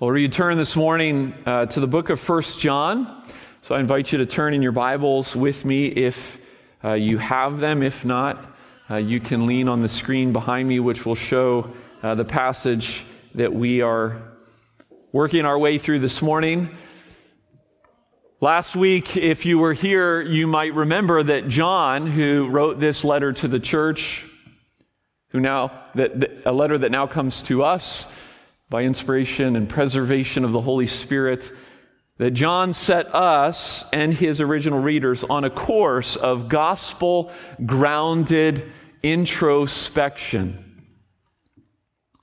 Well, we turn this morning uh, to the book of First John. So I invite you to turn in your Bibles with me if uh, you have them. If not, uh, you can lean on the screen behind me, which will show uh, the passage that we are working our way through this morning. Last week, if you were here, you might remember that John, who wrote this letter to the church, who now, that, a letter that now comes to us, by inspiration and preservation of the Holy Spirit, that John set us and his original readers on a course of gospel grounded introspection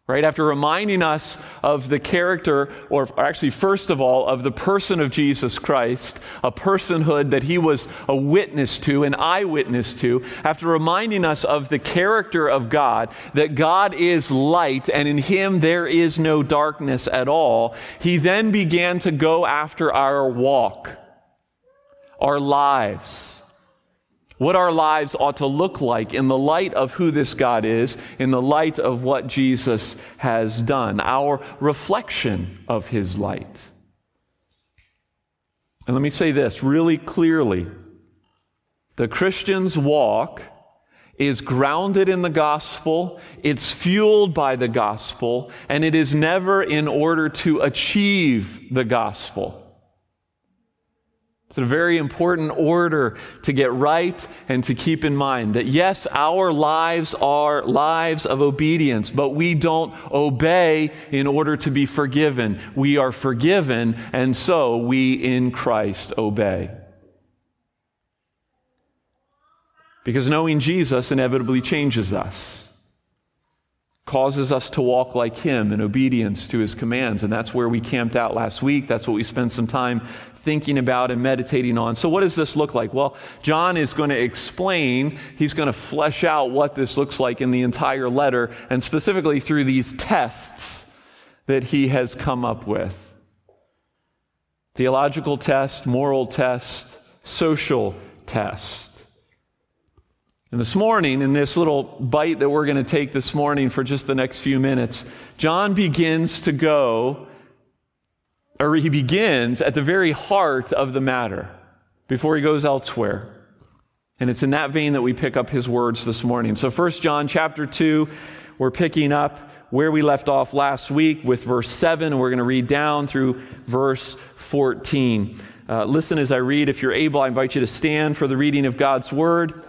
right? After reminding us of the character, or actually, first of all, of the person of Jesus Christ, a personhood that he was a witness to, an eyewitness to, after reminding us of the character of God, that God is light and in him there is no darkness at all, he then began to go after our walk, our lives what our lives ought to look like in the light of who this God is, in the light of what Jesus has done, our reflection of his light. And let me say this really clearly the Christian's walk is grounded in the gospel, it's fueled by the gospel, and it is never in order to achieve the gospel. It's a very important order to get right and to keep in mind that yes, our lives are lives of obedience, but we don't obey in order to be forgiven. We are forgiven, and so we in Christ obey. Because knowing Jesus inevitably changes us, causes us to walk like Him in obedience to His commands. And that's where we camped out last week. That's what we spent some time thinking about and meditating on. So, what does this look like? Well, John is going to explain, he's going to flesh out what this looks like in the entire letter, and specifically through these tests that he has come up with theological test, moral test, social test. And this morning, in this little bite that we're going to take this morning for just the next few minutes, John begins to go or he begins at the very heart of the matter before he goes elsewhere. And it's in that vein that we pick up his words this morning. So, First John chapter 2, we're picking up where we left off last week with verse 7, and we're going to read down through verse 14. Uh, listen as I read. If you're able, I invite you to stand for the reading of God's word.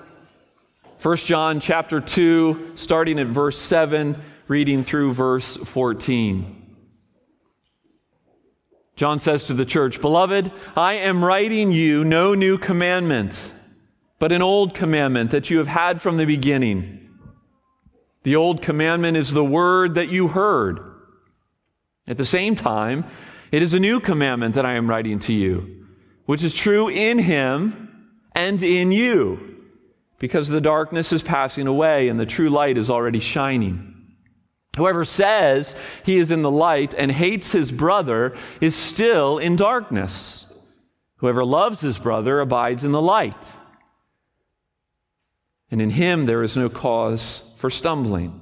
First John chapter 2, starting at verse 7, reading through verse 14. John says to the church, Beloved, I am writing you no new commandment, but an old commandment that you have had from the beginning. The old commandment is the word that you heard. At the same time, it is a new commandment that I am writing to you, which is true in him and in you, because the darkness is passing away and the true light is already shining. Whoever says he is in the light and hates his brother is still in darkness. Whoever loves his brother abides in the light. And in him there is no cause for stumbling.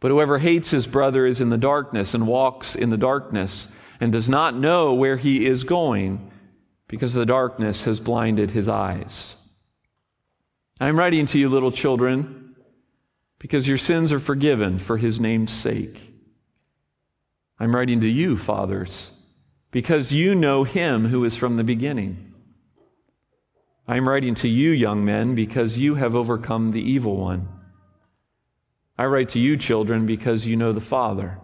But whoever hates his brother is in the darkness and walks in the darkness and does not know where he is going because the darkness has blinded his eyes. I'm writing to you, little children because your sins are forgiven for his name's sake. I'm writing to you, fathers, because you know him who is from the beginning. I'm writing to you, young men, because you have overcome the evil one. I write to you, children, because you know the Father.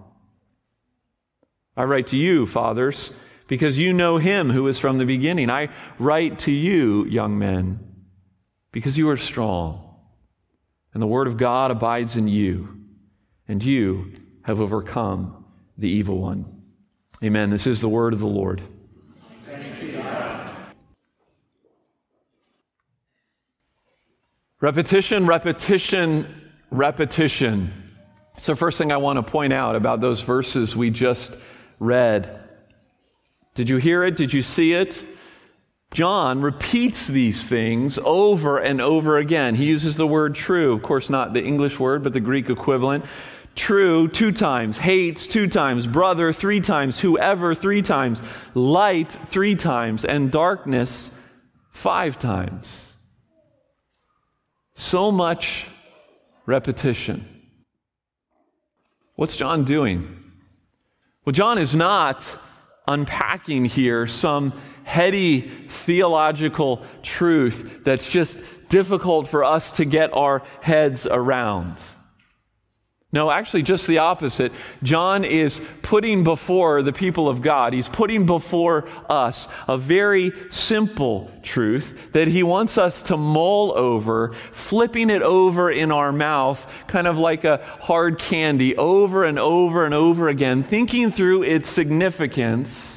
I write to you, fathers, because you know him who is from the beginning. I write to you, young men, because you are strong and the word of God abides in you, and you have overcome the evil one. Amen. This is the word of the Lord. Repetition, repetition, repetition. So, first thing I want to point out about those verses we just read. Did you hear it? Did you see it? John repeats these things over and over again. He uses the word true, of course, not the English word, but the Greek equivalent. true two times, hates two times, brother three times, whoever three times, light three times, and darkness five times. So much repetition. What's John doing? Well, John is not unpacking here some heady theological truth that's just difficult for us to get our heads around. No, actually, just the opposite. John is putting before the people of God, he's putting before us a very simple truth that he wants us to mull over, flipping it over in our mouth, kind of like a hard candy, over and over and over again, thinking through its significance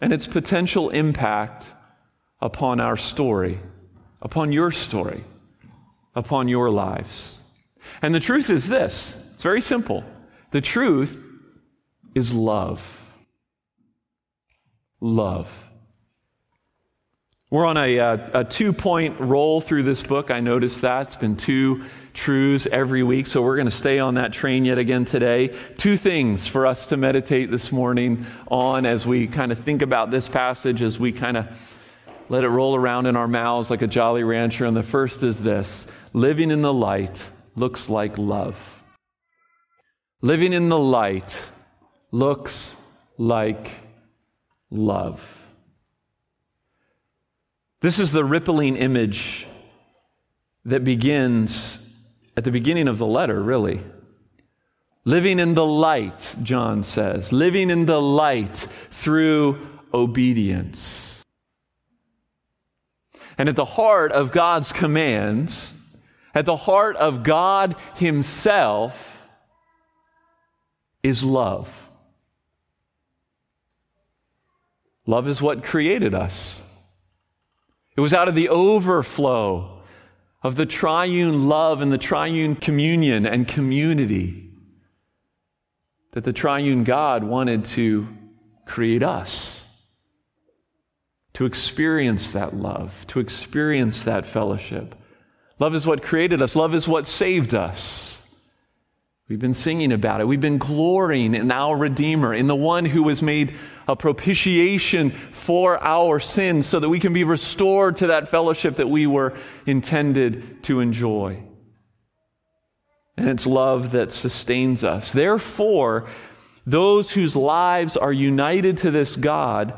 and its potential impact upon our story, upon your story, upon your lives. And the truth is this it's very simple. The truth is love. Love. We're on a, uh, a, a two point roll through this book. I noticed that. It's been two truths every week, so we're going to stay on that train yet again today. Two things for us to meditate this morning on as we kind of think about this passage, as we kind of let it roll around in our mouths like a Jolly Rancher. And the first is this living in the light looks like love. Living in the light looks like love. This is the rippling image that begins at the beginning of the letter, really. Living in the light, John says, living in the light through obedience. And at the heart of God's commands, at the heart of God Himself, is love. Love is what created us. It was out of the overflow of the triune love and the triune communion and community that the triune God wanted to create us. To experience that love, to experience that fellowship. Love is what created us, love is what saved us. We've been singing about it. We've been glorying in our Redeemer, in the one who was made a propitiation for our sins so that we can be restored to that fellowship that we were intended to enjoy. And it's love that sustains us. Therefore, those whose lives are united to this God,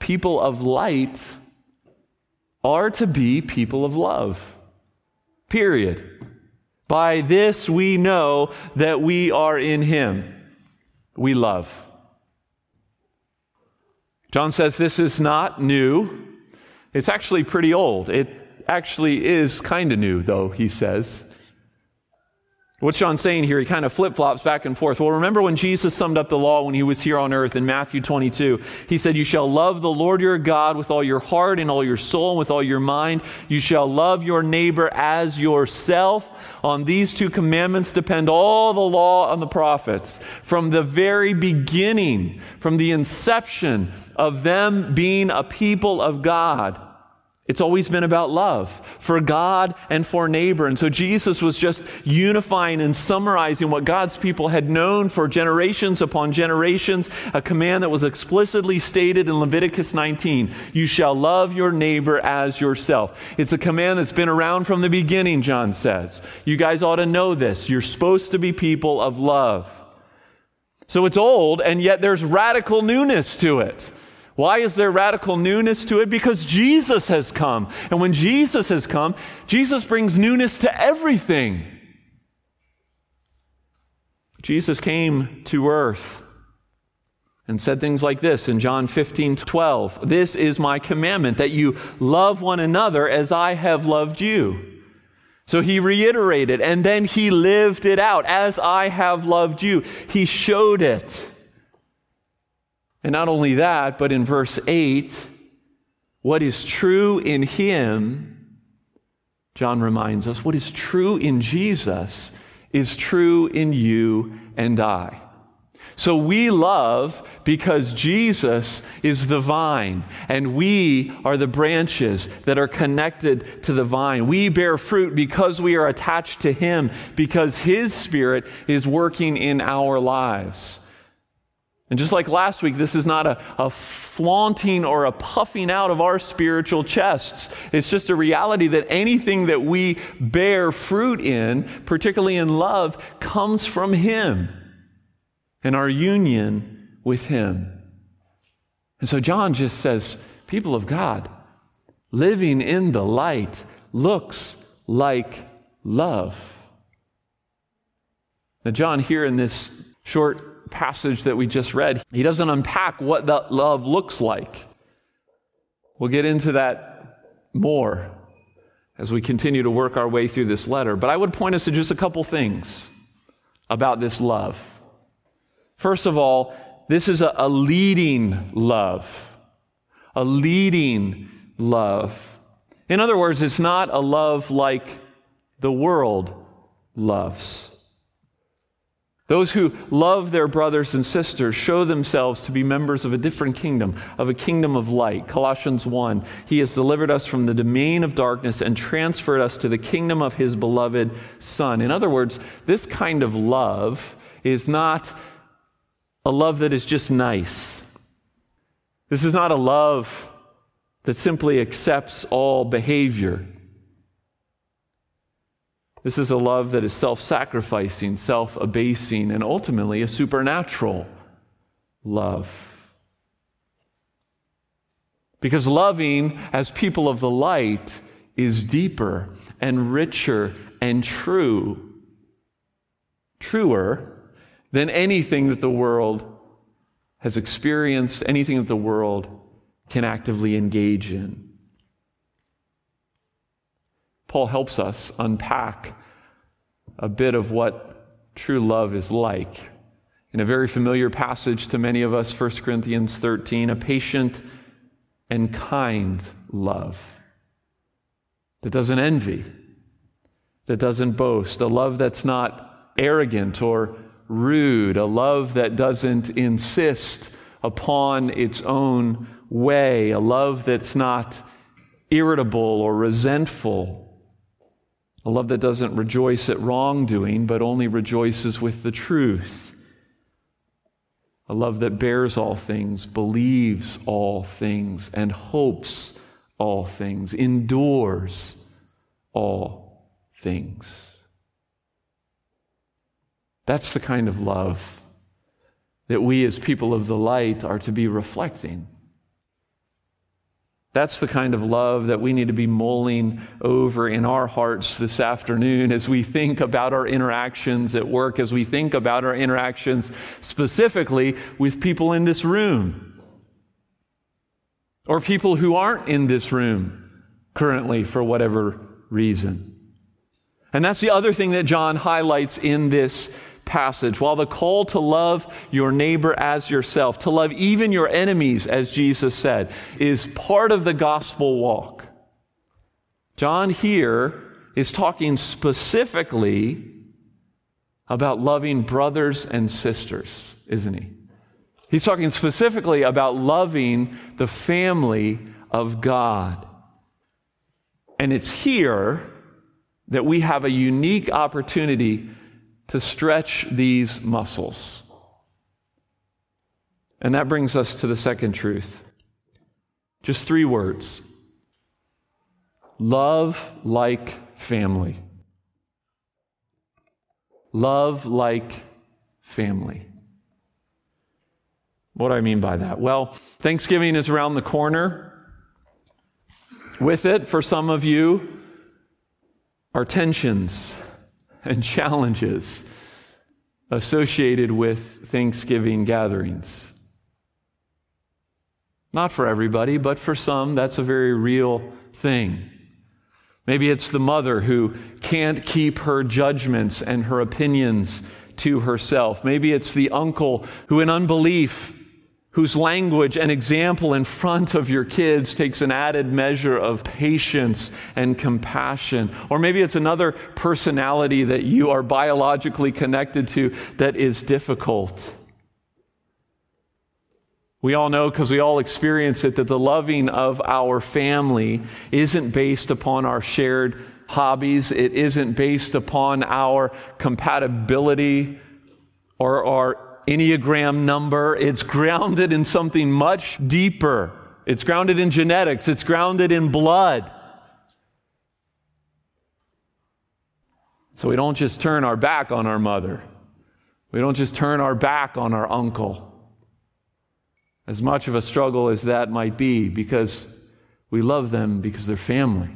people of light, are to be people of love. Period. By this we know that we are in him. We love. John says this is not new. It's actually pretty old. It actually is kind of new, though, he says. What's John saying here? He kind of flip flops back and forth. Well, remember when Jesus summed up the law when he was here on earth in Matthew 22? He said, You shall love the Lord your God with all your heart and all your soul and with all your mind. You shall love your neighbor as yourself. On these two commandments depend all the law and the prophets. From the very beginning, from the inception of them being a people of God, it's always been about love for God and for neighbor. And so Jesus was just unifying and summarizing what God's people had known for generations upon generations, a command that was explicitly stated in Leviticus 19 You shall love your neighbor as yourself. It's a command that's been around from the beginning, John says. You guys ought to know this. You're supposed to be people of love. So it's old, and yet there's radical newness to it. Why is there radical newness to it? Because Jesus has come. And when Jesus has come, Jesus brings newness to everything. Jesus came to earth and said things like this in John 15 12. This is my commandment, that you love one another as I have loved you. So he reiterated, and then he lived it out. As I have loved you, he showed it. And not only that, but in verse 8, what is true in him, John reminds us, what is true in Jesus is true in you and I. So we love because Jesus is the vine, and we are the branches that are connected to the vine. We bear fruit because we are attached to Him, because His Spirit is working in our lives. And just like last week, this is not a, a, flaunting or a puffing out of our spiritual chests. It's just a reality that anything that we bear fruit in, particularly in love, comes from Him and our union with Him. And so John just says, people of God, living in the light looks like love. Now, John, here in this short passage that we just read, he doesn't unpack what that love looks like. We'll get into that more as we continue to work our way through this letter. But I would point us to just a couple things about this love. First of all, this is a, a leading love. A leading love. In other words, it's not a love like the world loves. Those who love their brothers and sisters show themselves to be members of a different kingdom, of a kingdom of light. Colossians 1 He has delivered us from the domain of darkness and transferred us to the kingdom of His beloved Son. In other words, this kind of love is not a love that is just nice. This is not a love that simply accepts all behavior. This is a love that is self sacrificing, self abasing, and ultimately a supernatural love. Because loving as people of the light is deeper and richer and true, truer than anything that the world has experienced, anything that the world can actively engage in. Paul helps us unpack a bit of what true love is like. In a very familiar passage to many of us, 1 Corinthians 13, a patient and kind love that doesn't envy, that doesn't boast, a love that's not arrogant or rude, a love that doesn't insist upon its own way, a love that's not irritable or resentful a love that doesn't rejoice at wrongdoing, but only rejoices with the truth. A love that bears all things, believes all things, and hopes all things, endures all things. That's the kind of love that we as people of the light are to be reflecting. That's the kind of love that we need to be mulling over in our hearts this afternoon as we think about our interactions at work, as we think about our interactions specifically with people in this room or people who aren't in this room currently for whatever reason. And that's the other thing that John highlights in this passage. While the call to love your neighbor as yourself, to love even your enemies, as Jesus said, is part of the gospel walk, John here is talking specifically about loving brothers and sisters, isn't he? He's talking specifically about loving the family of God. And it's here that we have a unique opportunity to stretch these muscles. And that brings us to the second truth. Just three words love like family. Love like family. What do I mean by that? Well, Thanksgiving is around the corner. With it, for some of you, are tensions and challenges associated with Thanksgiving gatherings. Not for everybody, but for some, that's a very real thing. Maybe it's the mother who can't keep her judgments and her opinions to herself. Maybe it's the uncle who, in unbelief, whose language and example in front of your kids takes an added measure of patience and compassion. Or maybe it's another personality that you are biologically connected to that is difficult. We all know because we all experience it that the loving of our family isn't based upon our shared hobbies, it isn't based upon our compatibility or our Enneagram number. It's grounded in something much deeper. It's grounded in genetics, it's grounded in blood. So we don't just turn our back on our mother. We don't just turn our back on our uncle. As much of a struggle as that might be, because we love them because they're family.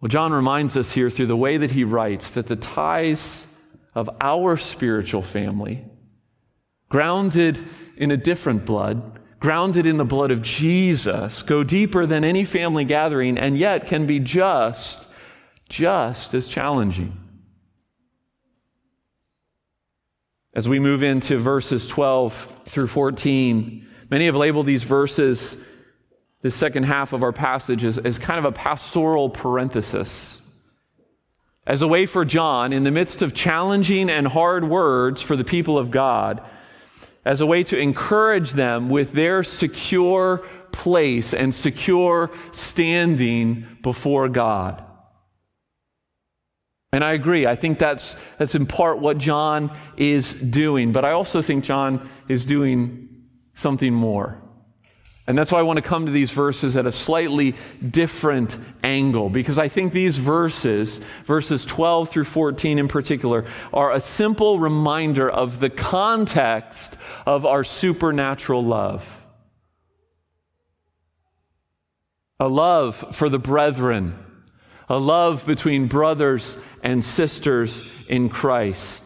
Well, John reminds us here through the way that he writes that the ties of our spiritual family, grounded in a different blood, grounded in the blood of Jesus, go deeper than any family gathering and yet can be just, just as challenging. As we move into verses 12 through 14, many have labeled these verses, this second half of our passage, as, as kind of a pastoral parenthesis. As a way for John, in the midst of challenging and hard words for the people of God, as a way to encourage them with their secure place and secure standing before God. And I agree. I think that's, that's in part what John is doing. But I also think John is doing something more. And that's why I want to come to these verses at a slightly different angle, because I think these verses, verses 12 through 14 in particular, are a simple reminder of the context of our supernatural love. A love for the brethren a love between brothers and sisters in Christ.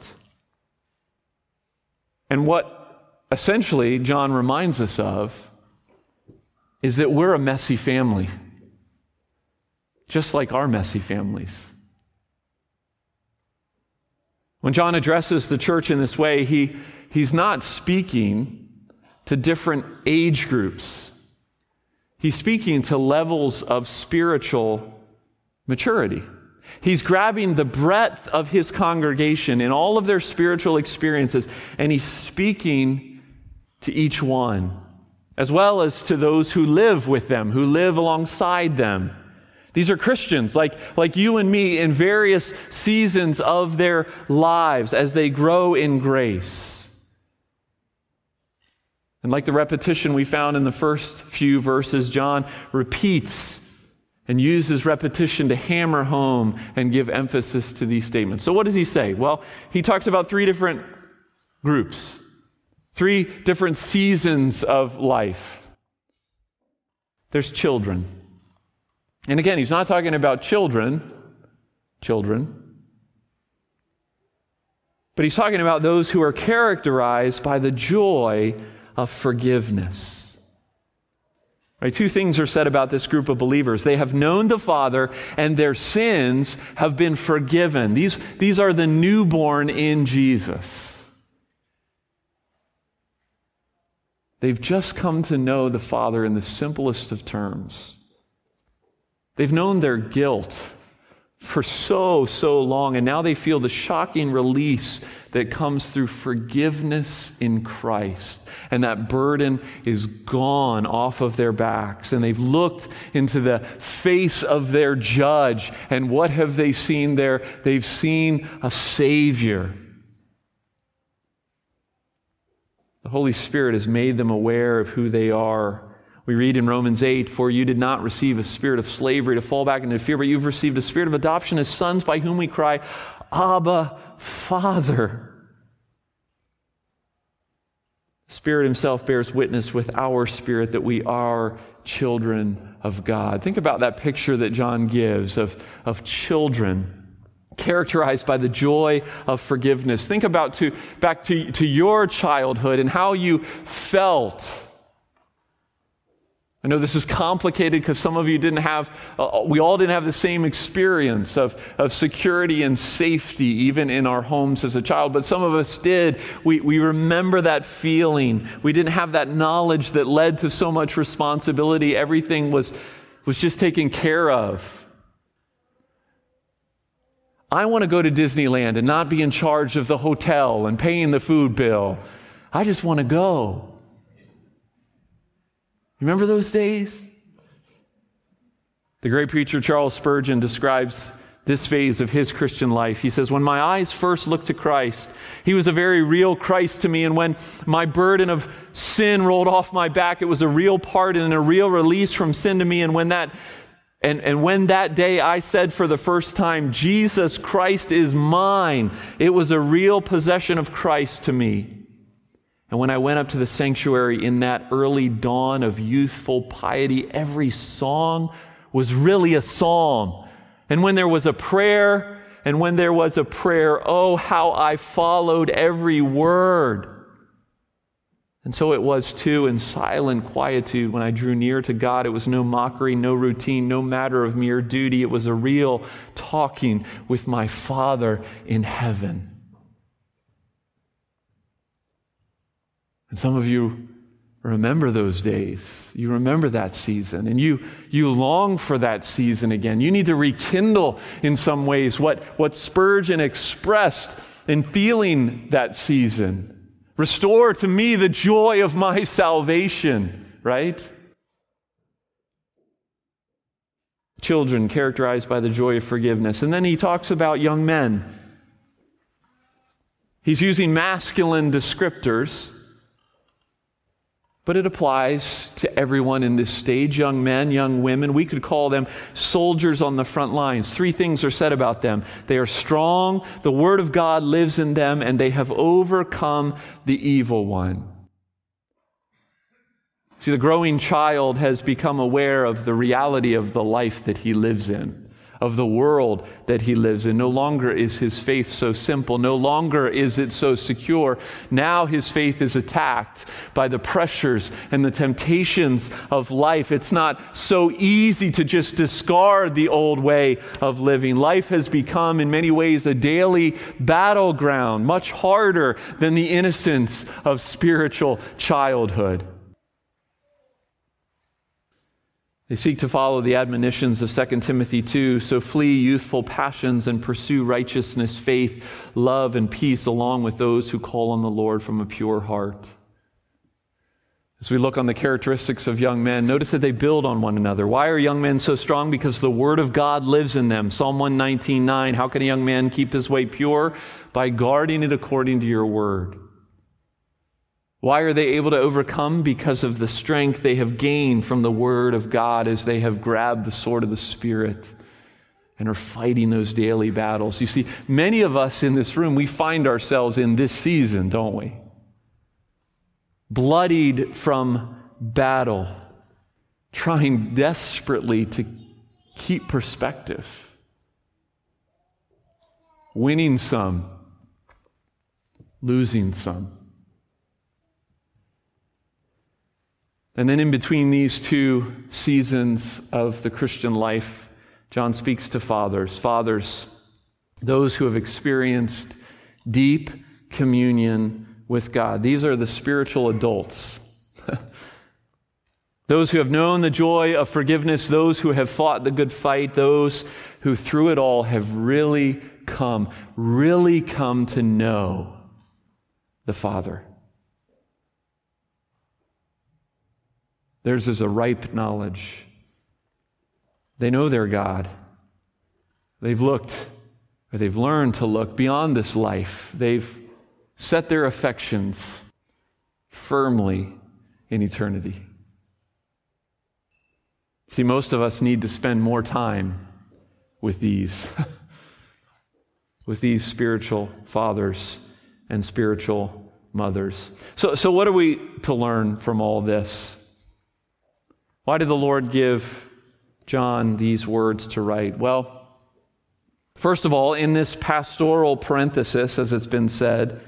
And what essentially John reminds us of is that we're a messy family, just like our messy families. When John addresses the church in this way, he, he's not speaking to different age groups. He's speaking to levels of spiritual maturity. He's grabbing the breadth of his congregation in all of their spiritual experiences, and he's speaking to each one, as well as to those who live with them, who live alongside them. These are Christians like, like you and me in various seasons of their lives as they grow in grace. And like the repetition we found in the first few verses, John repeats and uses repetition to hammer home and give emphasis to these statements. So, what does he say? Well, he talks about three different groups, three different seasons of life. There's children. And again, he's not talking about children, children, but he's talking about those who are characterized by the joy of forgiveness. Right, two things are said about this group of believers. They have known the Father and their sins have been forgiven. These, these are the newborn in Jesus. They've just come to know the Father in the simplest of terms. They've known their guilt for so, so long, and now they feel the shocking release that comes through forgiveness in Christ. And that burden is gone off of their backs. And they've looked into the face of their judge. And what have they seen there? They've seen a Savior. The Holy Spirit has made them aware of who they are. We read in Romans 8, For you did not receive a spirit of slavery to fall back into fear, but you've received a spirit of adoption as sons by whom we cry, Abba, Father. The Spirit Himself bears witness with our spirit that we are children of God. Think about that picture that John gives of, of children characterized by the joy of forgiveness. Think about to, back to, to your childhood and how you felt I know this is complicated because some of you didn't have, uh, we all didn't have the same experience of, of security and safety, even in our homes as a child, but some of us did. We, we remember that feeling. We didn't have that knowledge that led to so much responsibility. Everything was, was just taken care of. I want to go to Disneyland and not be in charge of the hotel and paying the food bill. I just want to go. Remember those days? The great preacher Charles Spurgeon describes this phase of his Christian life. He says, When my eyes first looked to Christ, he was a very real Christ to me. And when my burden of sin rolled off my back, it was a real pardon and a real release from sin to me. And when that and, and when that day I said for the first time, Jesus Christ is mine, it was a real possession of Christ to me. And when I went up to the sanctuary in that early dawn of youthful piety, every song was really a psalm. And when there was a prayer, and when there was a prayer, oh, how I followed every word. And so it was too in silent quietude when I drew near to God. It was no mockery, no routine, no matter of mere duty. It was a real talking with my Father in heaven. And some of you remember those days. You remember that season and you, you long for that season again. You need to rekindle in some ways what, what Spurgeon expressed in feeling that season. Restore to me the joy of my salvation, right? Children characterized by the joy of forgiveness. And then he talks about young men. He's using masculine descriptors but it applies to everyone in this stage young men, young women. We could call them soldiers on the front lines. Three things are said about them they are strong, the Word of God lives in them, and they have overcome the evil one. See, the growing child has become aware of the reality of the life that he lives in of the world that he lives in. No longer is his faith so simple. No longer is it so secure. Now his faith is attacked by the pressures and the temptations of life. It's not so easy to just discard the old way of living. Life has become, in many ways, a daily battleground, much harder than the innocence of spiritual childhood. They seek to follow the admonitions of 2 Timothy 2 so flee youthful passions and pursue righteousness, faith, love, and peace along with those who call on the Lord from a pure heart. As we look on the characteristics of young men, notice that they build on one another. Why are young men so strong? Because the Word of God lives in them. Psalm 119.9 How can a young man keep his way pure? By guarding it according to your Word. Why are they able to overcome? Because of the strength they have gained from the Word of God as they have grabbed the sword of the Spirit and are fighting those daily battles. You see, many of us in this room, we find ourselves in this season, don't we? Bloodied from battle, trying desperately to keep perspective, winning some, losing some. And then in between these two seasons of the Christian life, John speaks to fathers. Fathers, those who have experienced deep communion with God. These are the spiritual adults. those who have known the joy of forgiveness, those who have fought the good fight, those who through it all have really come, really come to know the Father. Theirs is a ripe knowledge. They know their God. They've looked, or they've learned to look beyond this life. They've set their affections firmly in eternity. See, most of us need to spend more time with these, with these spiritual fathers and spiritual mothers. So, so what are we to learn from all this? Why did the Lord give John these words to write? Well, first of all, in this pastoral parenthesis, as it's been said,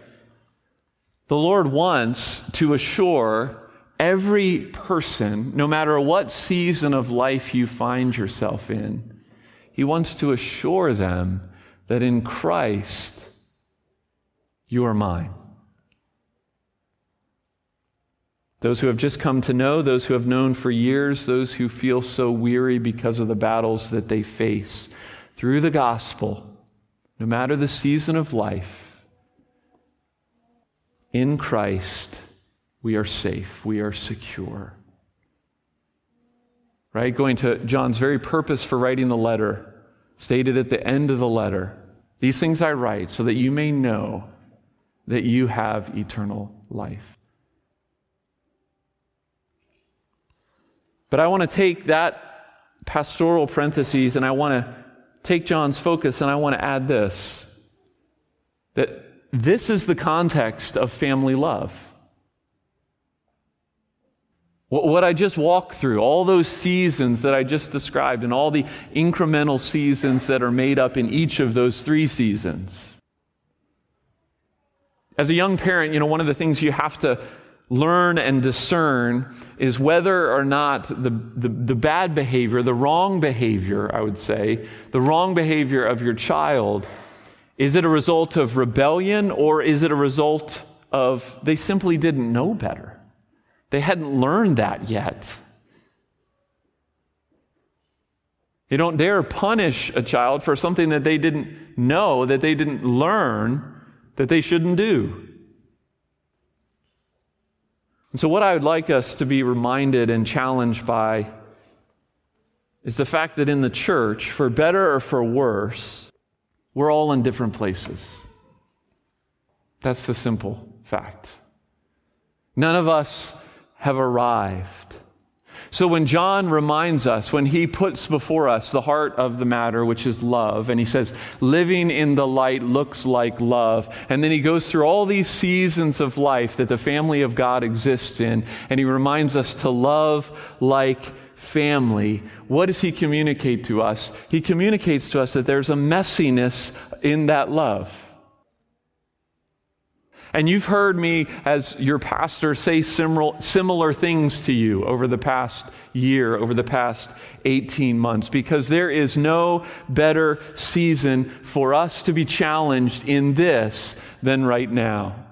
the Lord wants to assure every person, no matter what season of life you find yourself in, He wants to assure them that in Christ you are mine. Those who have just come to know, those who have known for years, those who feel so weary because of the battles that they face. Through the gospel, no matter the season of life, in Christ, we are safe, we are secure. Right? Going to John's very purpose for writing the letter, stated at the end of the letter These things I write so that you may know that you have eternal life. But I want to take that pastoral parentheses and I want to take John's focus and I want to add this that this is the context of family love. What I just walked through, all those seasons that I just described, and all the incremental seasons that are made up in each of those three seasons. As a young parent, you know, one of the things you have to learn and discern is whether or not the, the, the, bad behavior, the wrong behavior, I would say, the wrong behavior of your child, is it a result of rebellion or is it a result of they simply didn't know better? They hadn't learned that yet. You don't dare punish a child for something that they didn't know, that they didn't learn, that they shouldn't do. And so, what I would like us to be reminded and challenged by is the fact that in the church, for better or for worse, we're all in different places. That's the simple fact. None of us have arrived. So when John reminds us, when he puts before us the heart of the matter, which is love, and he says, living in the light looks like love, and then he goes through all these seasons of life that the family of God exists in, and he reminds us to love like family, what does he communicate to us? He communicates to us that there's a messiness in that love. And you've heard me, as your pastor, say similar, similar things to you over the past year, over the past 18 months, because there is no better season for us to be challenged in this than right now.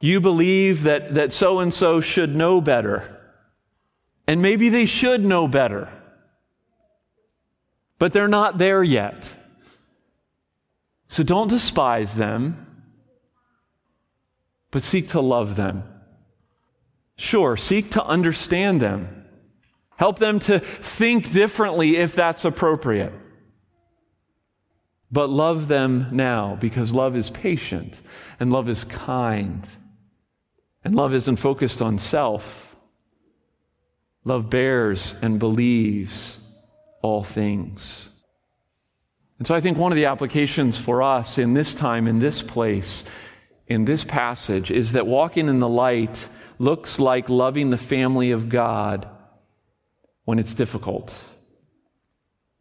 You believe that, that so and so should know better. And maybe they should know better. But they're not there yet. So don't despise them, but seek to love them. Sure, seek to understand them. Help them to think differently if that's appropriate. But love them now because love is patient and love is kind and love isn't focused on self. Love bears and believes all things. And so I think one of the applications for us in this time, in this place, in this passage, is that walking in the light looks like loving the family of God when it's difficult.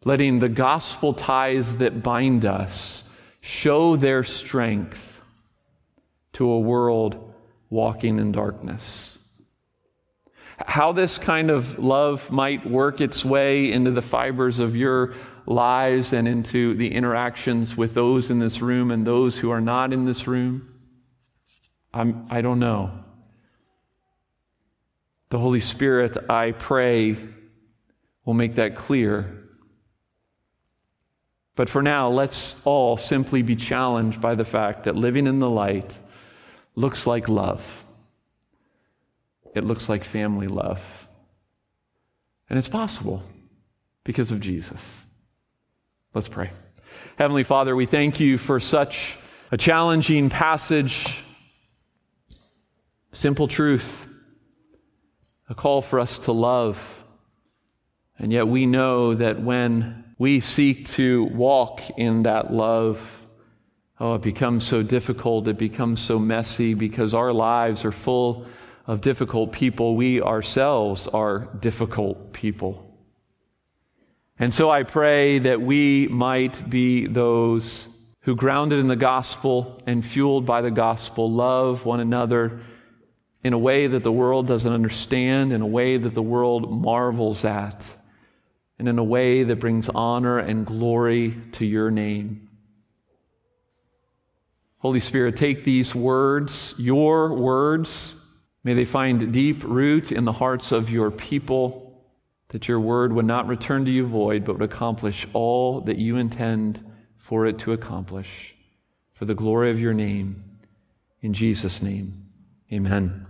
Letting the gospel ties that bind us show their strength to a world walking in darkness. How this kind of love might work its way into the fibers of your lives and into the interactions with those in this room and those who are not in this room? I'm, I don't know. The Holy Spirit, I pray, will make that clear. But for now, let's all simply be challenged by the fact that living in the light looks like love. It looks like family love. And it's possible because of Jesus. Let's pray. Heavenly Father, we thank you for such a challenging passage, simple truth, a call for us to love. And yet we know that when we seek to walk in that love, oh, it becomes so difficult, it becomes so messy because our lives are full of difficult people. We ourselves are difficult people. And so I pray that we might be those who, grounded in the gospel and fueled by the gospel, love one another in a way that the world doesn't understand, in a way that the world marvels at, and in a way that brings honor and glory to your name. Holy Spirit, take these words, your words, may they find deep root in the hearts of your people that your word would not return to you void, but would accomplish all that you intend for it to accomplish. for the glory of your name. In Jesus' name, amen.